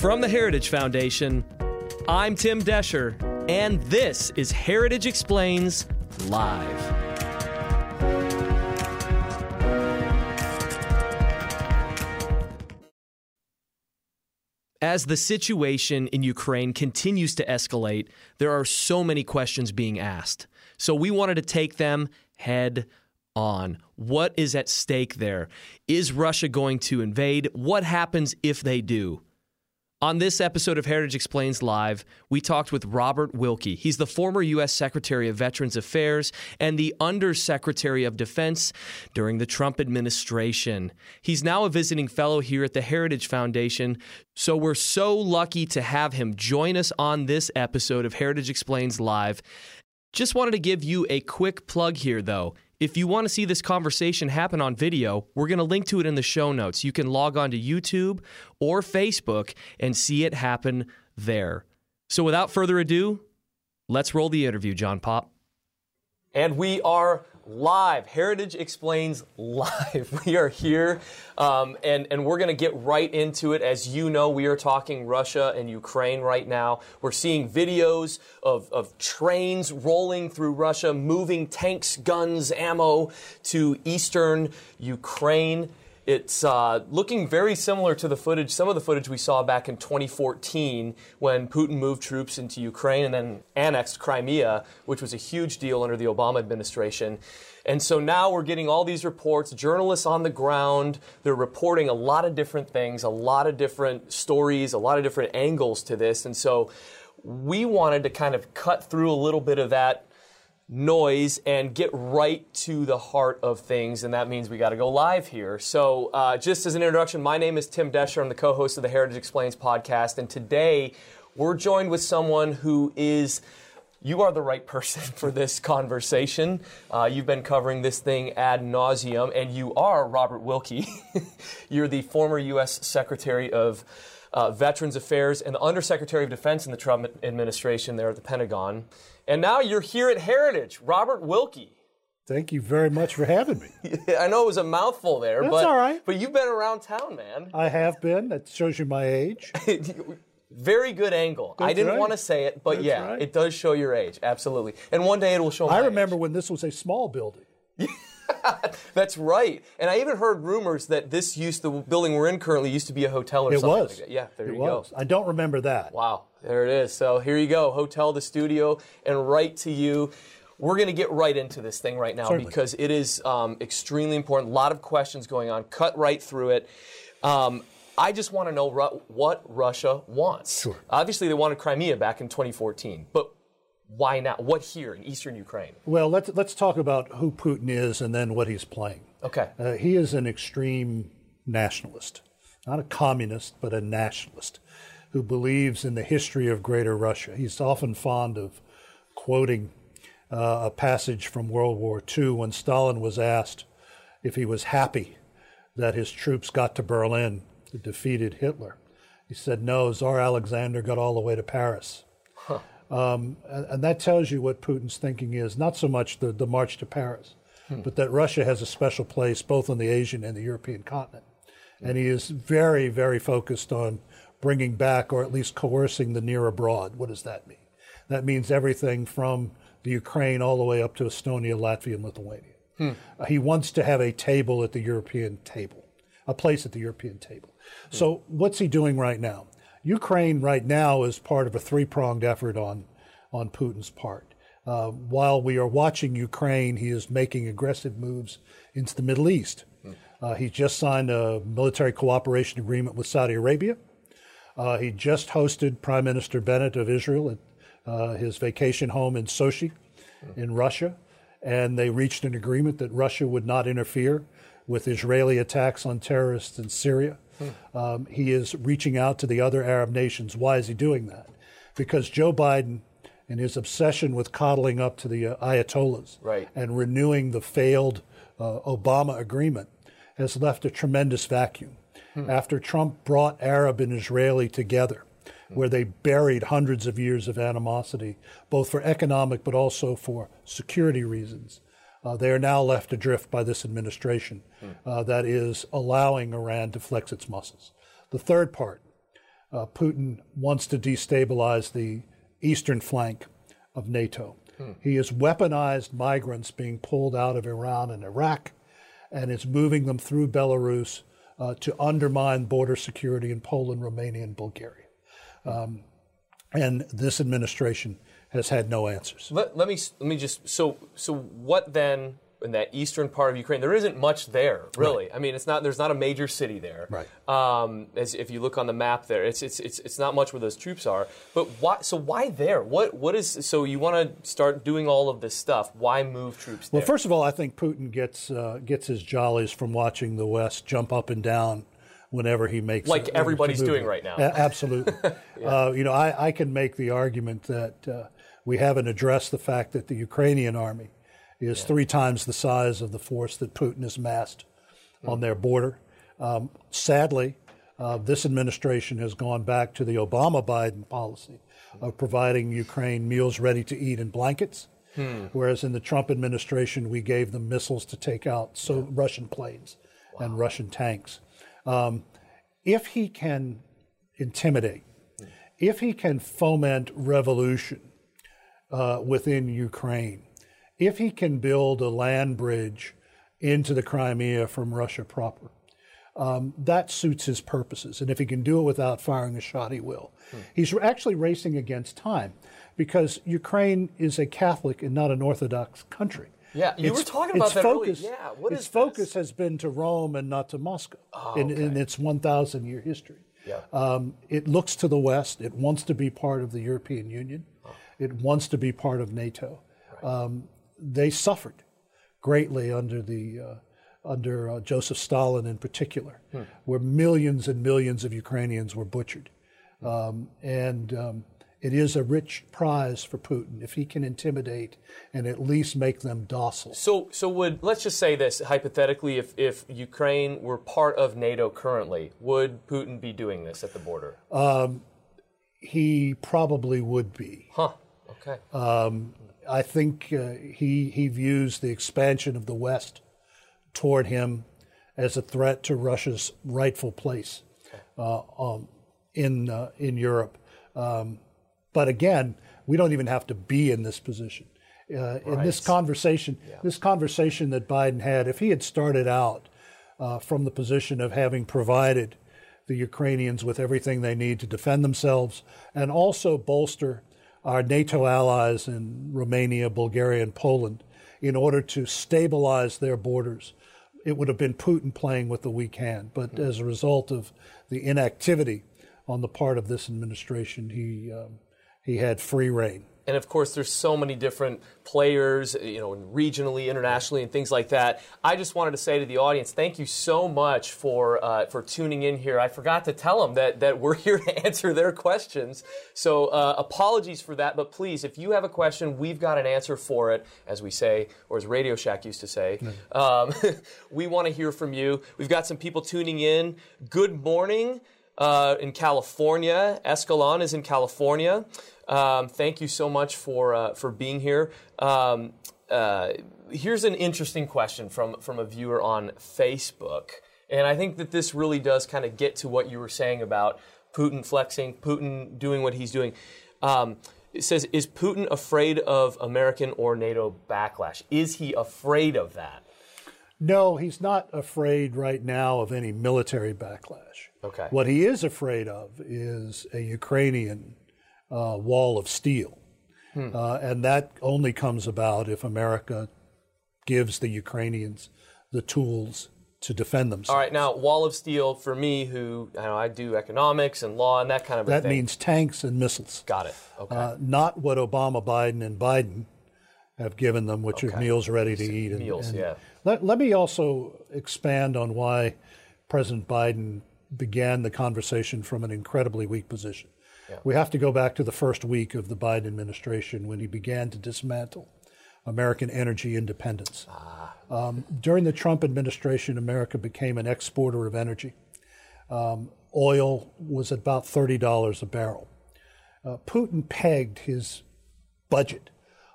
From the Heritage Foundation, I'm Tim Doescher, and this is Heritage Explains Live. As the situation in Ukraine continues to escalate, there are so many questions being asked. So we wanted to take them head on. What is at stake there? Is Russia going to invade? What happens if they do? On this episode of Heritage Explains Live, we talked with Robert Wilkie. He's the former U.S. Secretary of Veterans Affairs and the Undersecretary of Defense during the Trump administration. He's now a visiting fellow here at the Heritage Foundation, so we're so lucky to have him join us on this episode of Heritage Explains Live. Just wanted to give you a quick plug here, though. If you want to see this conversation happen on video, we're going to link to it in the show notes. You can log on to YouTube or Facebook and see it happen there. So without further ado, let's roll the interview, John Popp. And we are live. Heritage Explains live. We are here, um, and and we're going to get right into it. As you know, we are talking Russia and Ukraine right now. We're seeing videos of of trains rolling through Russia, moving tanks, guns, ammo to eastern Ukraine. It's uh, looking very similar to the footage, some of the footage we saw back in 2014 when Putin moved troops into Ukraine and then annexed Crimea, which was a huge deal under the Obama administration. And so now we're getting all these reports, journalists on the ground, they're reporting a lot of different things, a lot of different stories, a lot of different angles to this. And so we wanted to kind of cut through a little bit of that noise and get right to the heart of things, and that means we got to go live here. So, uh, just as an introduction, my name is Tim Doescher. I'm the co host of the Heritage Explains podcast, and today we're joined with someone who is. You are the right person for this conversation. Uh, you've been covering this thing ad nauseum, and you are Robert Wilkie. You're the former U.S. Secretary of uh, Veterans Affairs and the Undersecretary of Defense in the Trump administration there at the Pentagon. And now you're here at Heritage, Robert Wilkie. Thank you very much for having me. I know it was a mouthful there, That's but all right. but you've been around town, man. I have been. That shows you my age. Very good angle. I didn't right. want to say it, but That's yeah, right. it does show your age. Absolutely. And one day it will show my I remember age. when this was a small building. That's right. And I even heard rumors that this used the building we're in currently used to be a hotel or It something was. like that. Yeah, there it you was. go. I don't remember that. Wow, there it is. So here you go, hotel to studio, and right to you. We're going to get right into this thing right now Certainly. because it is um, extremely important. A lot of questions going on. Cut right through it. Um, I just want to know Ru- what Russia wants. Sure. Obviously, they wanted Crimea back in 2014, but why now? What here in eastern Ukraine? Well, let's let's talk about who Putin is and then what he's playing. Okay. Uh, he is an extreme nationalist, not a communist, but a nationalist who believes in the history of Greater Russia. He's often fond of quoting uh, a passage from World War II when Stalin was asked if he was happy that his troops got to Berlin, defeated Hitler. He said, No, Tsar Alexander got all the way to Paris. Um, and, and that tells you what Putin's thinking is not so much the, the march to Paris, but that Russia has a special place both on the Asian and the European continent. And he is very, very focused on bringing back or at least coercing the near abroad. What does that mean? That means everything from the Ukraine all the way up to Estonia, Latvia, and Lithuania. Uh, he wants to have a table at the European table, a place at the European table. So, what's he doing right now? Ukraine right now is part of a three-pronged effort on on Putin's part. Uh, while we are watching Ukraine, he is making aggressive moves into the Middle East. Uh, he just signed a military cooperation agreement with Saudi Arabia. Uh, he just hosted Prime Minister Bennett of Israel at uh, his vacation home in Sochi, in Russia, and they reached an agreement that Russia would not interfere with Israeli attacks on terrorists in Syria. Um, he is reaching out to the other Arab nations. Why is he doing that? Because Joe Biden, in his obsession with coddling up to the uh, Ayatollahs Right. and renewing the failed uh, Obama agreement, has left a tremendous vacuum. After Trump brought Arab and Israeli together where they buried hundreds of years of animosity, both for economic but also for security reasons. Uh, they are now left adrift by this administration uh, that is allowing Iran to flex its muscles. The third part uh, Putin wants to destabilize the eastern flank of NATO. Hmm. He has weaponized migrants being pulled out of Iran and Iraq and is moving them through Belarus uh, to undermine border security in Poland, Romania, and Bulgaria. Um, and this administration has had no answers. Let, let me let me just so so what then in that eastern part of Ukraine, there isn't much there, really. Right. I mean, it's not there's not a major city there. Right. Um, as if you look on the map there, it's it's it's, it's not much where those troops are. But why? So why there? What what is? So you want to start doing all of this stuff? Why move troops there? Well, first of all, I think Putin gets uh, gets his jollies from watching the West jump up and down whenever he makes like a, everybody's doing right now. A- absolutely. yeah. uh, you know, I, I, can make the argument that uh, we haven't addressed the fact that the Ukrainian army is yeah. three times the size of the force that Putin has massed mm. on their border. Um, sadly, uh, this administration has gone back to the Obama Biden policy of providing Ukraine meals ready to eat and blankets. Hmm. Whereas in the Trump administration, we gave them missiles to take out so yeah. Russian planes wow. and Russian tanks. Um, if he can intimidate, hmm. if he can foment revolution uh, within Ukraine, if he can build a land bridge into the Crimea from Russia proper, um, that suits his purposes. And if he can do it without firing a shot, he will. Hmm. He's actually racing against time because Ukraine is a Catholic and not an Orthodox country. Yeah, you its, were talking about that focus, earlier. Yeah, what its is focus this? has been to Rome and not to Moscow oh, in, okay. in, its 1,000 year history. Yeah. Um, it looks to the West. It wants to be part of the European Union. Oh. It wants to be part of NATO. Right. Um, they suffered greatly under the uh, under uh, Joseph Stalin in particular, hmm. where millions and millions of Ukrainians were butchered, um, and um, it is a rich prize for Putin if he can intimidate and at least make them docile. So, so would let's just say this hypothetically, if if Ukraine were part of NATO currently, would Putin be doing this at the border? Um, he probably would be. Huh. Okay. Um, I think uh, he he views the expansion of the West toward him as a threat to Russia's rightful place okay. uh, um, in uh, in Europe. Um, but again, we don't even have to be in this position. Uh, right. In this conversation, yeah. this conversation that Biden had, if he had started out uh, from the position of having provided the Ukrainians with everything they need to defend themselves and also bolster our NATO allies in Romania, Bulgaria, and Poland in order to stabilize their borders. It would have been Putin playing with the weak hand. But mm-hmm. as a result of the inactivity on the part of this administration, he, um, he had free reign and of course there's so many different players you know regionally internationally and things like that. I just wanted to say to the audience thank you so much for uh, for tuning in here. I forgot to tell them that that we're here to answer their questions. So uh, apologies for that but please if you have a question we've got an answer for it as we say or as radio shack used to say. Um, we want to hear from you. We've got some people tuning in. Good morning uh, in California. Escalon is in California. Um, thank you so much for uh, for being here. Um, uh, here's an interesting question from from a viewer on Facebook, and I think that this really does kind of get to what you were saying about Putin flexing, Putin doing what he's doing. Um, it says, "Is Putin afraid of American or NATO backlash? Is he afraid of that?" No, he's not afraid right now of any military backlash. Okay. What he is afraid of is a Ukrainian uh, wall of steel. Hmm. Uh, and that only comes about if America gives the Ukrainians the tools to defend themselves. All right, now wall of steel for me, who I, know, I do economics and law and that kind of that thing. That means tanks and missiles. Got it. Okay. Uh, not what Obama, Biden, and Biden have given them, which okay. are meals ready to eat. And, meals, and yeah. Let, let me also expand on why President Biden began the conversation from an incredibly weak position. Yeah. We have to go back to the first week of the Biden administration when he began to dismantle American energy independence. Ah. Um, during the Trump administration, America became an exporter of energy. Um, oil was about $30 a barrel. Uh, Putin pegged his budget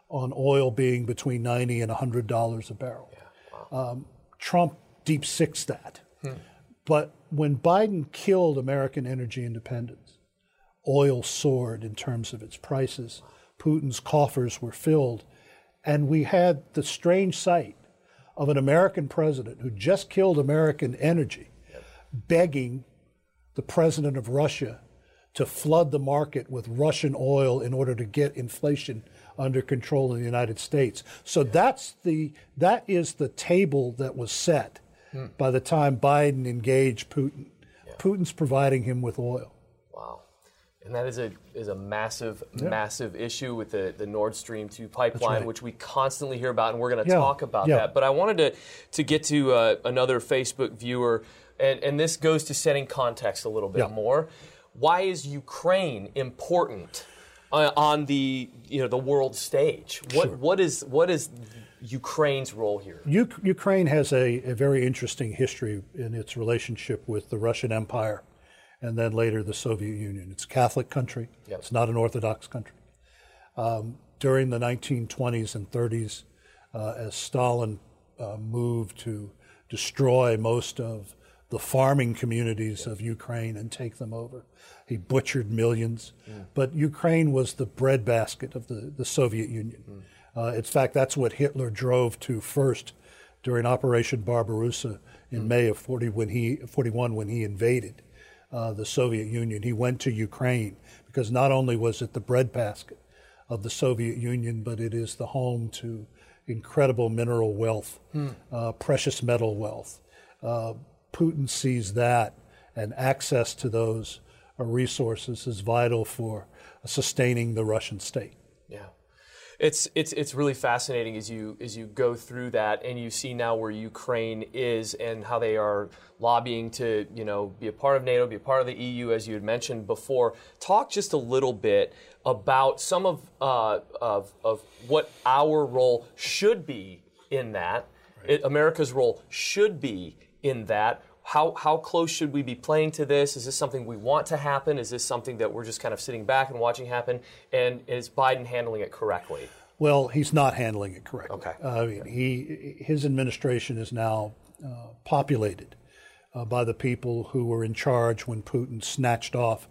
on oil being between 90 and 100 dollars a barrel. Yeah, wow. um, Trump deep sixed that. Hmm. But when Biden killed American energy independence, oil soared in terms of its prices. Putin's coffers were filled, and we had the strange sight of an American president who just killed American energy begging the president of Russia to flood the market with Russian oil in order to get inflation under control in the United States. So that's the that is the table that was set hmm. by the time Biden engaged Putin. Yeah. Putin's providing him with oil. Wow. And that is a is a massive, yeah. massive issue with the, the Nord Stream 2 pipeline, right. which we constantly hear about, and we're going to yeah. talk about that. But I wanted to, to get to uh, another Facebook viewer, and, and this goes to setting context a little bit more. Why is Ukraine important uh, on the you know the world stage. What sure. what is what is Ukraine's role here? U- Ukraine has a, a, very interesting history in its relationship with the Russian Empire, and then later the Soviet Union. It's a Catholic country. Yep. It's not an Orthodox country. Um, during the 1920s and 30s, uh, as Stalin uh, moved to destroy most of the farming communities of Ukraine and take them over. He butchered millions. Mm. But Ukraine was the breadbasket of the, the Soviet Union. Mm. Uh, in fact, that's what Hitler drove to first during Operation Barbarossa in mm. May of 40 when he, 41 when he invaded uh, the Soviet Union. He went to Ukraine because not only was it the breadbasket of the Soviet Union, but it is the home to incredible mineral wealth, hmm. uh, precious metal wealth. Uh, Putin sees that and access to those resources is vital for sustaining the Russian state. Yeah. It's, it's, it's really fascinating as you, as you go through that and you see now where Ukraine is and how they are lobbying to you know, be a part of NATO, be a part of the EU, as you had mentioned before. Talk just a little bit about some of, uh, of, of what our role should be in that, right. it, America's role should be in that how, how close should we be playing to this? Is this something we want to happen? Is this something that we're just kind of sitting back and watching happen? And is Biden handling it correctly? Well, he's not handling it correctly. Okay. Uh, I mean, he his administration is now uh, populated uh, by the people who were in charge when Putin snatched off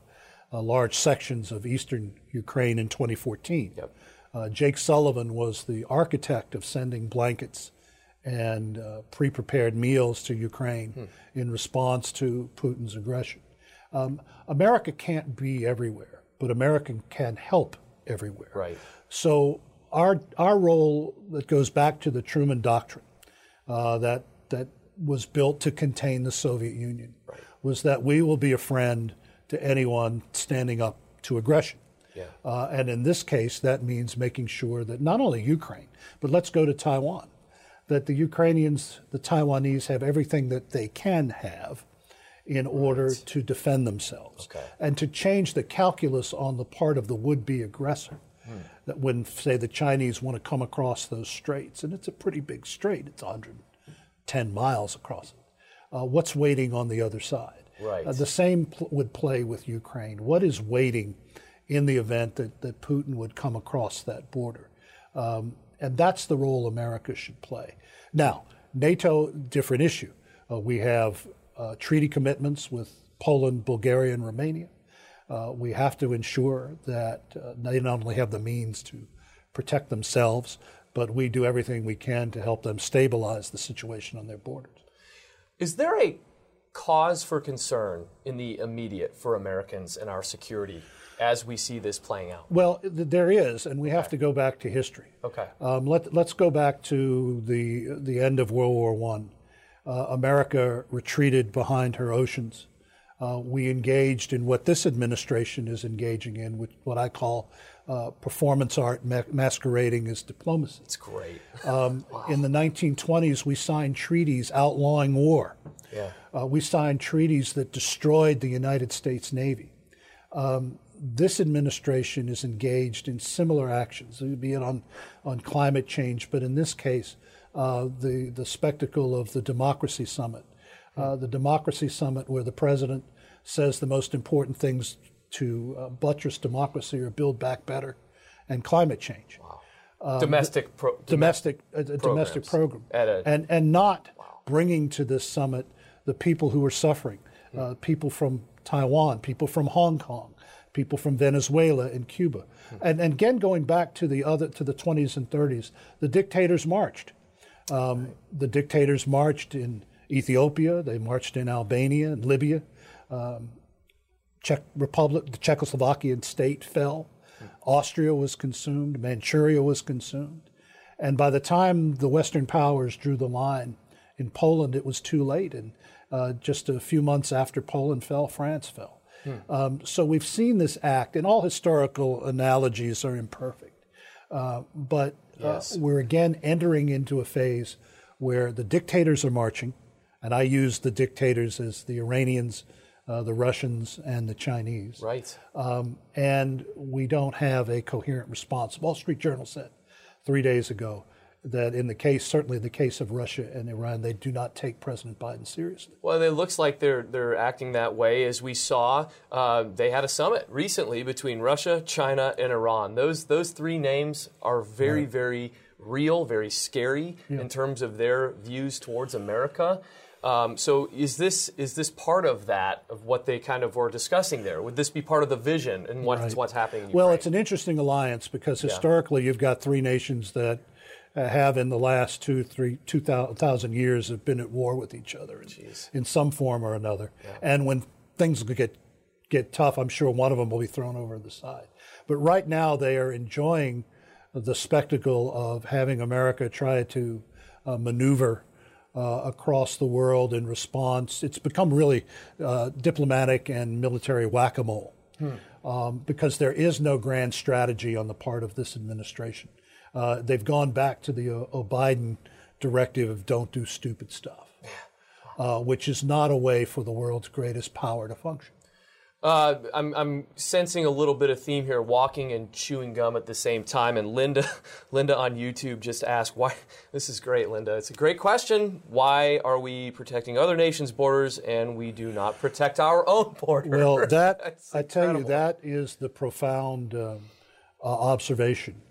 uh, large sections of eastern Ukraine in 2014. Yep. Uh, Jake Sullivan was the architect of sending blankets and uh, pre prepared meals to Ukraine hmm. in response to Putin's aggression. Um, America can't be everywhere, but America can help everywhere. Right. So, our, our role that goes back to the Truman Doctrine uh, that, that was built to contain the Soviet Union right. was that we will be a friend to anyone standing up to aggression. Yeah. Uh, and in this case, that means making sure that not only Ukraine, but let's go to Taiwan that the Ukrainians, the Taiwanese, have everything that they can have in order right. to defend themselves okay. and to change the calculus on the part of the would be aggressor. Hmm. That when, say, the Chinese want to come across those straits, and it's a pretty big strait, it's 110 miles across it, uh, what's waiting on the other side? Right. Uh, the same pl- would play with Ukraine. What is waiting in the event that, that Putin would come across that border? Um, and that's the role America should play. Now, NATO, different issue. Uh, we have uh, treaty commitments with Poland, Bulgaria, and Romania. Uh, we have to ensure that uh, they not only have the means to protect themselves, but we do everything we can to help them stabilize the situation on their borders. Is there a cause for concern in the immediate for Americans and our security as we see this playing out? Well, there is, and we have to go back to history. Okay. Um, let, let's go back to the the end of World War One. Uh, America retreated behind her oceans. Uh, we engaged in what this administration is engaging in, which what I call uh, performance art ma- masquerading as diplomacy. It's great. Um, wow. In the 1920s, we signed treaties outlawing war. Yeah. Uh, we signed treaties that destroyed the United States Navy. Um, this administration is engaged in similar actions, be it on, on climate change, but in this case, uh, the, the spectacle of the Democracy Summit. Uh, the Democracy Summit, where the president says the most important things to uh, buttress democracy or build back better, and climate change. Wow. Um, domestic pro- domestic a, a domestic program, a, and and not wow. bringing to this summit the people who are suffering, hmm. uh, people from Taiwan, people from Hong Kong, people from Venezuela and Cuba, hmm. and and again going back to the other to the 20s and 30s, the dictators marched. Um, right. The dictators marched in Ethiopia, they marched in Albania and Libya. Um, Czech Republic, the Czechoslovakian state fell. Austria was consumed, Manchuria was consumed. And by the time the Western powers drew the line in Poland, it was too late. And uh, just a few months after Poland fell, France fell. Hmm. Um, so we've seen this act, and all historical analogies are imperfect. Uh, but uh, we're again entering into a phase where the dictators are marching, and I use the dictators as the Iranians, uh, the Russians, and the Chinese. Right. Um, and we don't have a coherent response. Wall Street Journal said three days ago that in the case, certainly in the case of Russia and Iran, they do not take President Biden seriously. Well, it looks like they're they're acting that way. As we saw, uh, they had a summit recently between Russia, China, and Iran. Those those three names are very right. very real, very scary yeah. in terms of their views towards America. Um, so is this is this part of that of what they kind of were discussing there? Would this be part of the vision and what's right. what's happening? well, it's an interesting alliance because historically yeah. you've got three nations that have in the last two three two thousand years have been at war with each other in, in some form or another. Yeah. And when things get get tough, I'm sure one of them will be thrown over the side. But right now they are enjoying the spectacle of having America try to uh, maneuver uh, across the world in response. It's become really uh, diplomatic and military whack a mole hmm. um, because there is no grand strategy on the part of this administration. Uh, they've gone back to the uh, Biden directive of don't do stupid stuff, uh, which is not a way for the world's greatest power to function. Uh, I'm, I'm sensing a little bit of theme here, walking and chewing gum at the same time. And Linda, Linda on YouTube just asked, "Why?" This is great, Linda. It's a great question. Why are we protecting other nations' borders and we do not protect our own border? Well, that I tell you, that is the profound um, uh, observation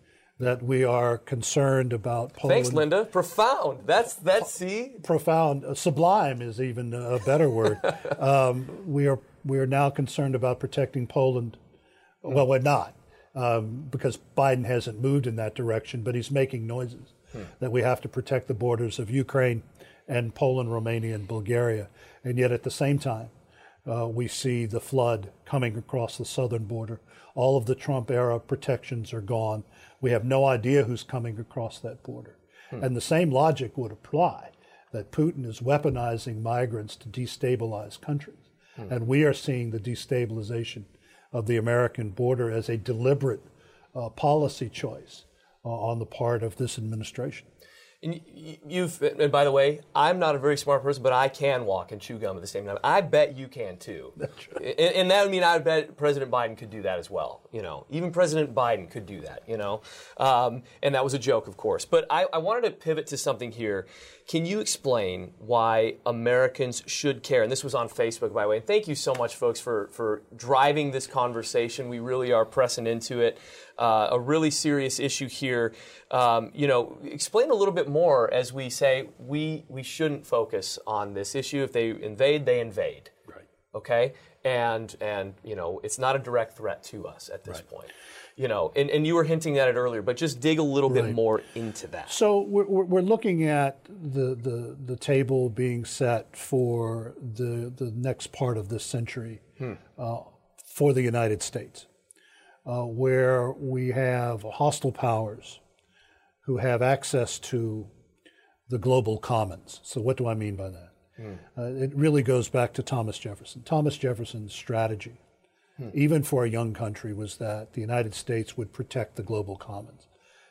that we are concerned about Poland. Thanks, Linda. Profound. That's that's see. Profound. Uh, sublime is even a better word. um, we are we are now concerned about protecting Poland. Well, we're not, um, because Biden hasn't moved in that direction, but he's making noises hmm. that we have to protect the borders of Ukraine and Poland, Romania, and Bulgaria. And yet at the same time, uh, we see the flood coming across the southern border. All of the Trump era protections are gone. We have no idea who's coming across that border. Hmm. And the same logic would apply that Putin is weaponizing migrants to destabilize countries. Hmm. And we are seeing the destabilization of the American border as a deliberate uh, policy choice uh, on the part of this administration. And you've, and by the way, I'm not a very smart person, but I can walk and chew gum at the same time. I bet you can too. That's right. And, and that would mean I bet President Biden could do that as well. You know, even President Biden could do that. You know, um, and that was a joke, of course. But I, I wanted to pivot to something here. Can you explain why Americans should care? And this was on Facebook, by the way. And thank you so much, folks, for for driving this conversation. We really are pressing into it uh, a really serious issue here. Um, you know, explain a little bit more as we say we we shouldn't focus on this issue. If they invade, they invade. Right. Okay. And and you know, it's not a direct threat to us at this right. point. You know, and, and you were hinting at it earlier, but just dig a little right. bit more into that. So we're, we're looking at the, the, the table being set for the, the next part of this century hmm. uh, for the United States uh, where we have hostile powers who have access to the global commons. So, what do I mean by that? Hmm. Uh, it really goes back to Thomas Jefferson. Thomas Jefferson's strategy, hmm. even for a young country, was that the United States would protect the global commons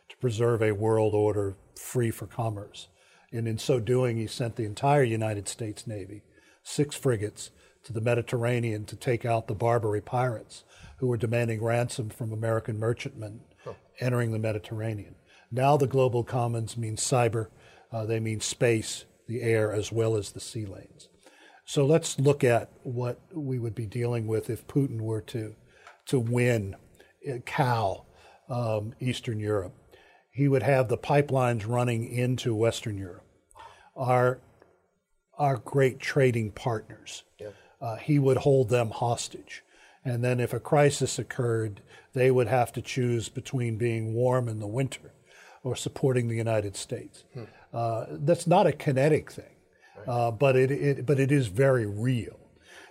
to preserve a world order free for commerce. And in so doing, he sent the entire United States Navy, six frigates, to the Mediterranean to take out the Barbary pirates who were demanding ransom from American merchantmen oh. entering the Mediterranean. Now the global commons means cyber, uh, they mean space, the air, as well as the sea lanes. So let's look at what we would be dealing with if Putin were to to win, uh, cow um, Eastern Europe. He would have the pipelines running into Western Europe. Our our great trading partners. Uh, he would hold them hostage. And then if a crisis occurred, they would have to choose between being warm in the winter or supporting the United States. Hmm. Uh, that's not a kinetic thing, right. uh, but, it, it, but it is very real.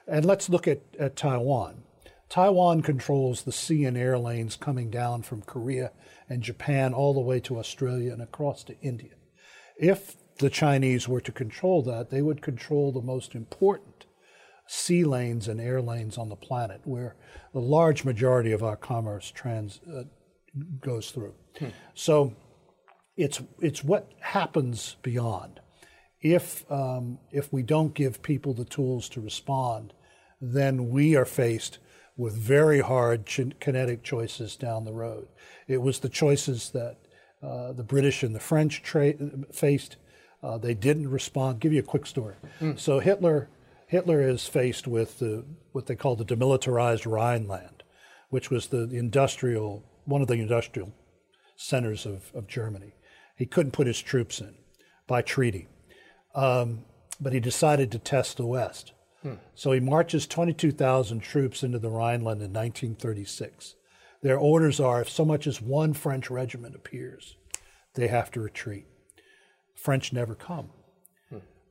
And let's look at, at Taiwan. Taiwan controls the sea and air lanes coming down from Korea and Japan all the way to Australia and across to India. If the Chinese were to control that, they would control the most important sea lanes and air lanes on the planet, where the large majority of our commerce trans uh, goes through. Hmm. So it's it's what happens beyond. If um, if we don't give people the tools to respond, then we are faced with very hard kinetic choices down the road. It was the choices that uh, the British and the French tra- faced uh, they didn't respond. I'll give you a quick story. Mm. So Hitler, Hitler is faced with the, what they call the demilitarized Rhineland, which was the, the industrial one of the industrial centers of, of Germany. He couldn't put his troops in by treaty, um, but he decided to test the West. Hmm. So he marches 22,000 troops into the Rhineland in 1936. Their orders are if so much as one French regiment appears, they have to retreat. French never come.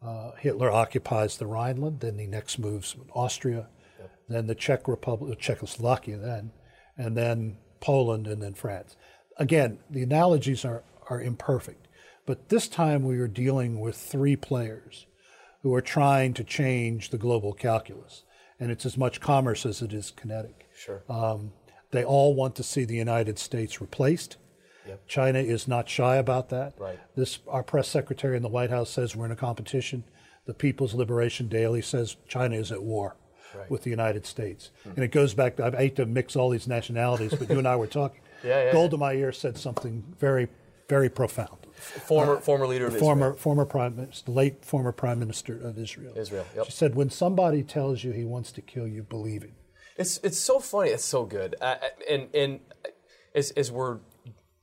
Uh, Hitler occupies the Rhineland, then he next moves Austria, yep. then the Czech Republic, Czechoslovakia, then, and then Poland, and then France. Again, the analogies are, are imperfect, but this time we are dealing with three players who are trying to change the global calculus, and it's as much commerce as it is kinetic. Sure. Um, they all want to see the United States replaced. Yep. China is not shy about that. Right. This our press secretary in the White House says we're in a competition. The People's Liberation Daily says China is at war right. with the United States. Mm-hmm. And it goes back to, I hate to mix all these nationalities, but you and I were talking. yeah, yeah, Golda Meir said something very, very profound. Former uh, former leader of former, Israel. Former prime minister, late former prime minister of Israel. Israel. Yep. She said, "When somebody tells you he wants to kill you, believe it." It's it's so funny. It's so good. Uh, and and as as we're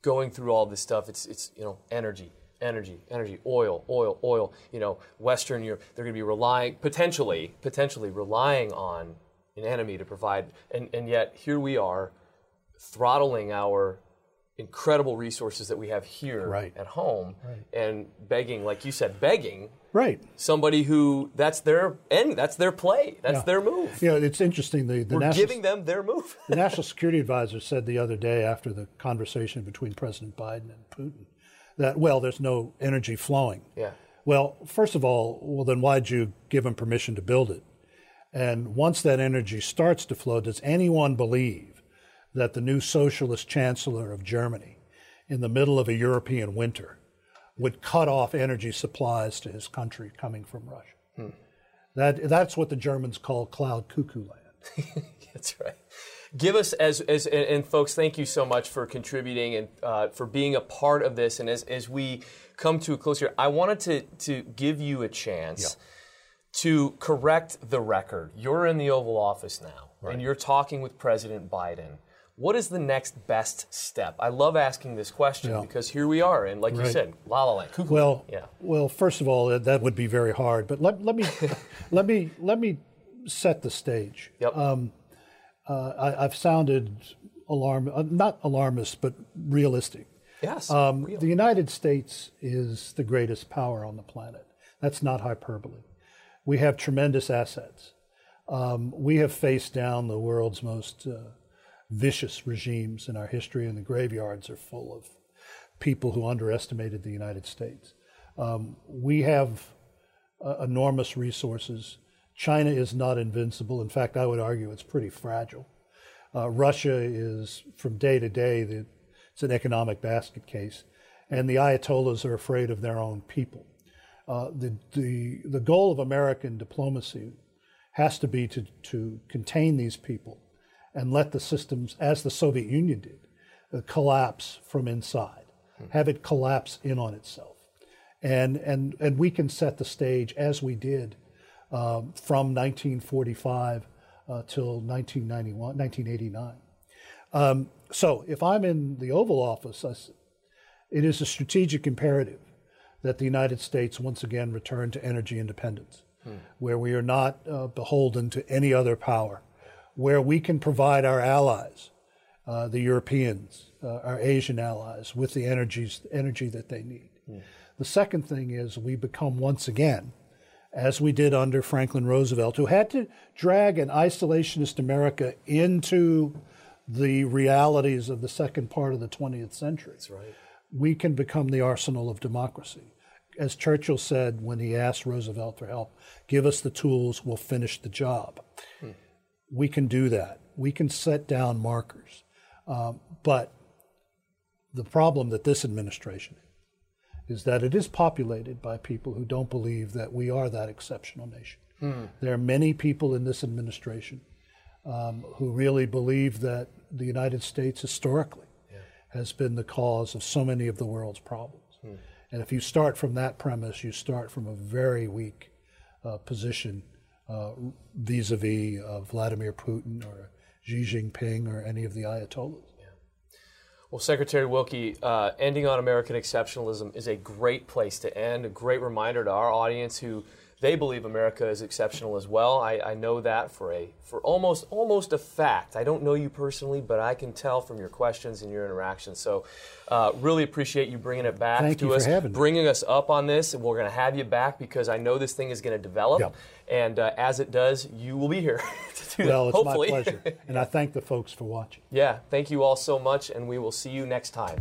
going through all this stuff, it's it's you know energy, energy, energy, oil, oil, oil. You know, Western Europe, they're going to be relying potentially, potentially relying on an enemy to provide, and and yet here we are, throttling our incredible resources that we have here right. at home, right. and begging, like you said, begging. Right. Somebody who that's their end, that's their play, that's yeah. their move. Yeah, it's interesting. The, the We're national, giving them their move. the National Security Advisor said the other day after the conversation between President Biden and Putin that well, there's no energy flowing. Yeah. Well, first of all, well then why'd you give them permission to build it? And once that energy starts to flow, does anyone believe that the new socialist chancellor of Germany, in the middle of a European winter, would cut off energy supplies to his country coming from Russia. Hmm. That, that's what the Germans call cloud cuckoo land. that's right. Give us, as, as and, and, folks, thank you so much for contributing and uh, for being a part of this. And as, as we come to a close here, I wanted to, to give you a chance. Yeah. To correct the record, you're in the Oval Office now, right. and you're talking with President Biden what is the next best step? I love asking this question yeah. because here we are, and like right. you said, la la land. Cuckoo. Well, yeah. Well, first of all, that would be very hard. But let, let me let me let me set the stage. Yep. Um, uh, I, have sounded alarm, uh, not alarmist, but realistic. Yes. Um, the United States is the greatest power on the planet. That's not hyperbole. We have tremendous assets. Um, we have faced down the world's most uh, vicious regimes in our history, and the graveyards are full of people who underestimated the United States. Um, we have uh, enormous resources. China is not invincible. In fact, I would argue it's pretty fragile. Uh, Russia is, from day to day, the, it's an economic basket case, and the Ayatollahs are afraid of their own people. Uh, the, the, the goal of American diplomacy has to be to, to contain these people and let the systems, as the Soviet Union did, uh, collapse from inside, hmm. have it collapse in on itself. And, and, and we can set the stage as we did um, from 1945 uh, till 1991, 1989. Um, so if I'm in the Oval Office, I, it is a strategic imperative that the United States once again return to energy independence, hmm. where we are not uh, beholden to any other power, where we can provide our allies, uh, the Europeans, uh, our Asian allies, with the energies, energy that they need. The second thing is we become once again, as we did under Franklin Roosevelt, who had to drag an isolationist America into the realities of the second part of the 20th century. That's right. We can become the arsenal of democracy. As Churchill said when he asked Roosevelt for help, give us the tools, we'll finish the job. Hmm. We can do that. We can set down markers. Um, but the problem that this administration is that it is populated by people who don't believe that we are that exceptional nation. Hmm. There are many people in this administration um, who really believe that the United States historically yeah. has been the cause of so many of the world's problems. Hmm. And if you start from that premise, you start from a very weak uh, position vis a vis Vladimir Putin or Xi Jinping or any of the Ayatollahs. Well, Secretary Wilkie, uh, ending on American exceptionalism is a great place to end, a great reminder to our audience who they believe America is exceptional as well. I, I, know that for a for almost almost a fact. I don't know you personally, but I can tell from your questions and your interactions. So, uh, really appreciate you bringing it back Thank to us, bringing us up on this, and we're going to have you back because I know this thing is going to develop. Yep. And uh, as it does, you will be here. well, it's Hopefully. my pleasure, and I thank the folks for watching. Yeah, thank you all so much, and we will see you next time.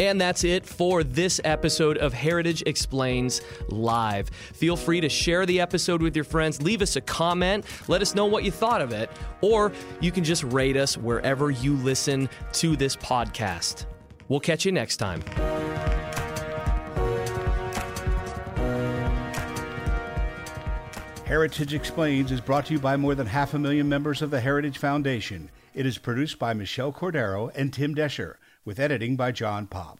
And that's it for this episode of Heritage Explains Live. Feel free to share the episode with your friends, leave us a comment, let us know what you thought of it, or you can just rate us wherever you listen to this podcast. We'll catch you next time. Heritage Explains is brought to you by more than half a million members of the Heritage Foundation. It is produced by Michelle Cordero and Tim Doescher with editing by John Popp.